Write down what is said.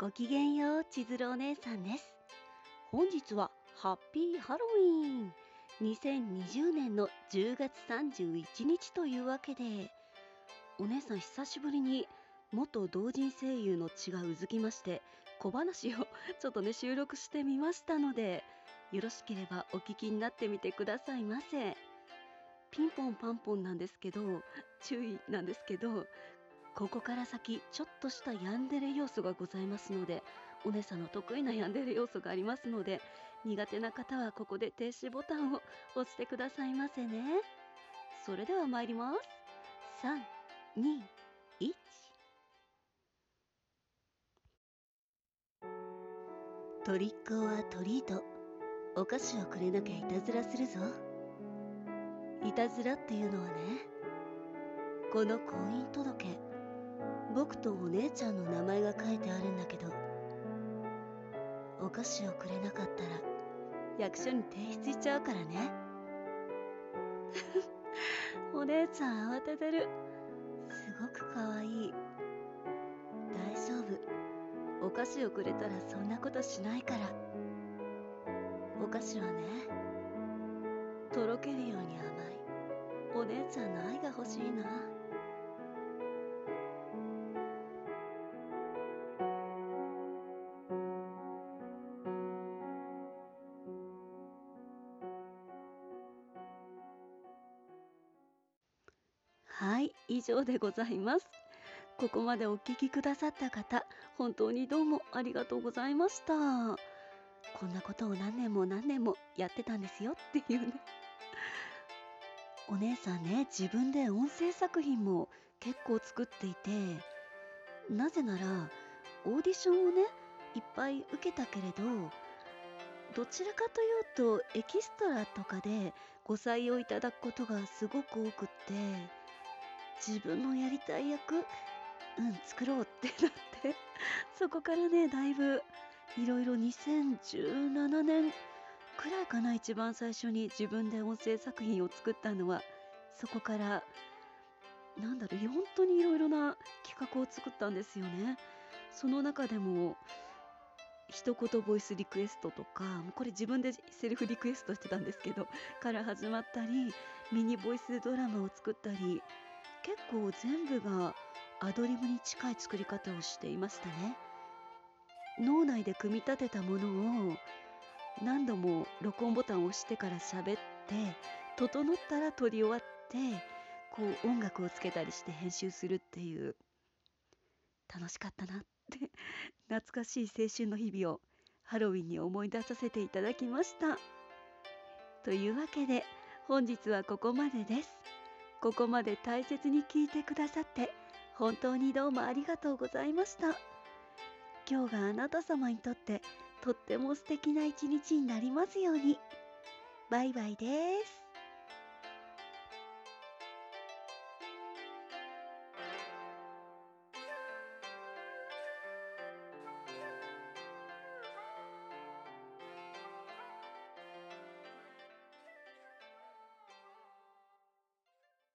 ごきげんよう、千鶴お姉さんです。本日はハッピーハロウィーン2020年の10月31日というわけで、お姉さん久しぶりに元同人声優の血がうずきまして小話を ちょっとね収録してみましたのでよろしければお聞きになってみてくださいませピンポンパンポンなんですけど注意なんですけどここから先ちょっとしたヤンデレ要素がございますのでお姉さんの得意なヤンデレ要素がありますので苦手な方はここで停止ボタンを押してくださいませね。それでは参ります。321トリックオアトリート。お菓子をくれなきゃいたずらするぞ。いたずらっていうのはねこの婚姻届僕とお姉ちゃんの名前が書いてあるんだけどお菓子をくれなかったら役所に提出しちゃうからね。お姉ちゃん慌ててる。すごくかわいい。大丈夫。お菓子をくれたらそんなことしないから。お菓子はねとろけるように甘い。お姉ちゃんの愛が欲しいな。はい以上でございます。ここまでお聞きくださった方本当にどうもありがとうございました。こんなことを何年も何年もやってたんですよっていうね。お姉さんね自分で音声作品も結構作っていてなぜならオーディションをねいっぱい受けたけれどどちらかというとエキストラとかでご採用いただくことがすごく多くって自分のやりたい役うん作ろうってなって そこからねだいぶいろいろ2017年くらいかな一番最初に自分で音声作品を作ったのは。そこからなんだろう本当にいろいろな企画を作ったんですよね。その中でも一言ボイスリクエストとかこれ自分でセルフリクエストしてたんですけどから始まったりミニボイスドラマを作ったり結構全部がアドリブに近い作り方をしていましたね。脳内で組み立てたものを何度も録音ボタンを押してから喋って整ったら撮り終わってこう音楽をつけたりして編集するっていう。楽しかったなって。懐かしい青春の日々をハロウィンに思い出させていただきました。というわけで本日はここまでです。ここまで大切に聞いてくださって本当にどうもありがとうございました。今日があなた様にとってとっても素敵な一日になりますように。バイバイです。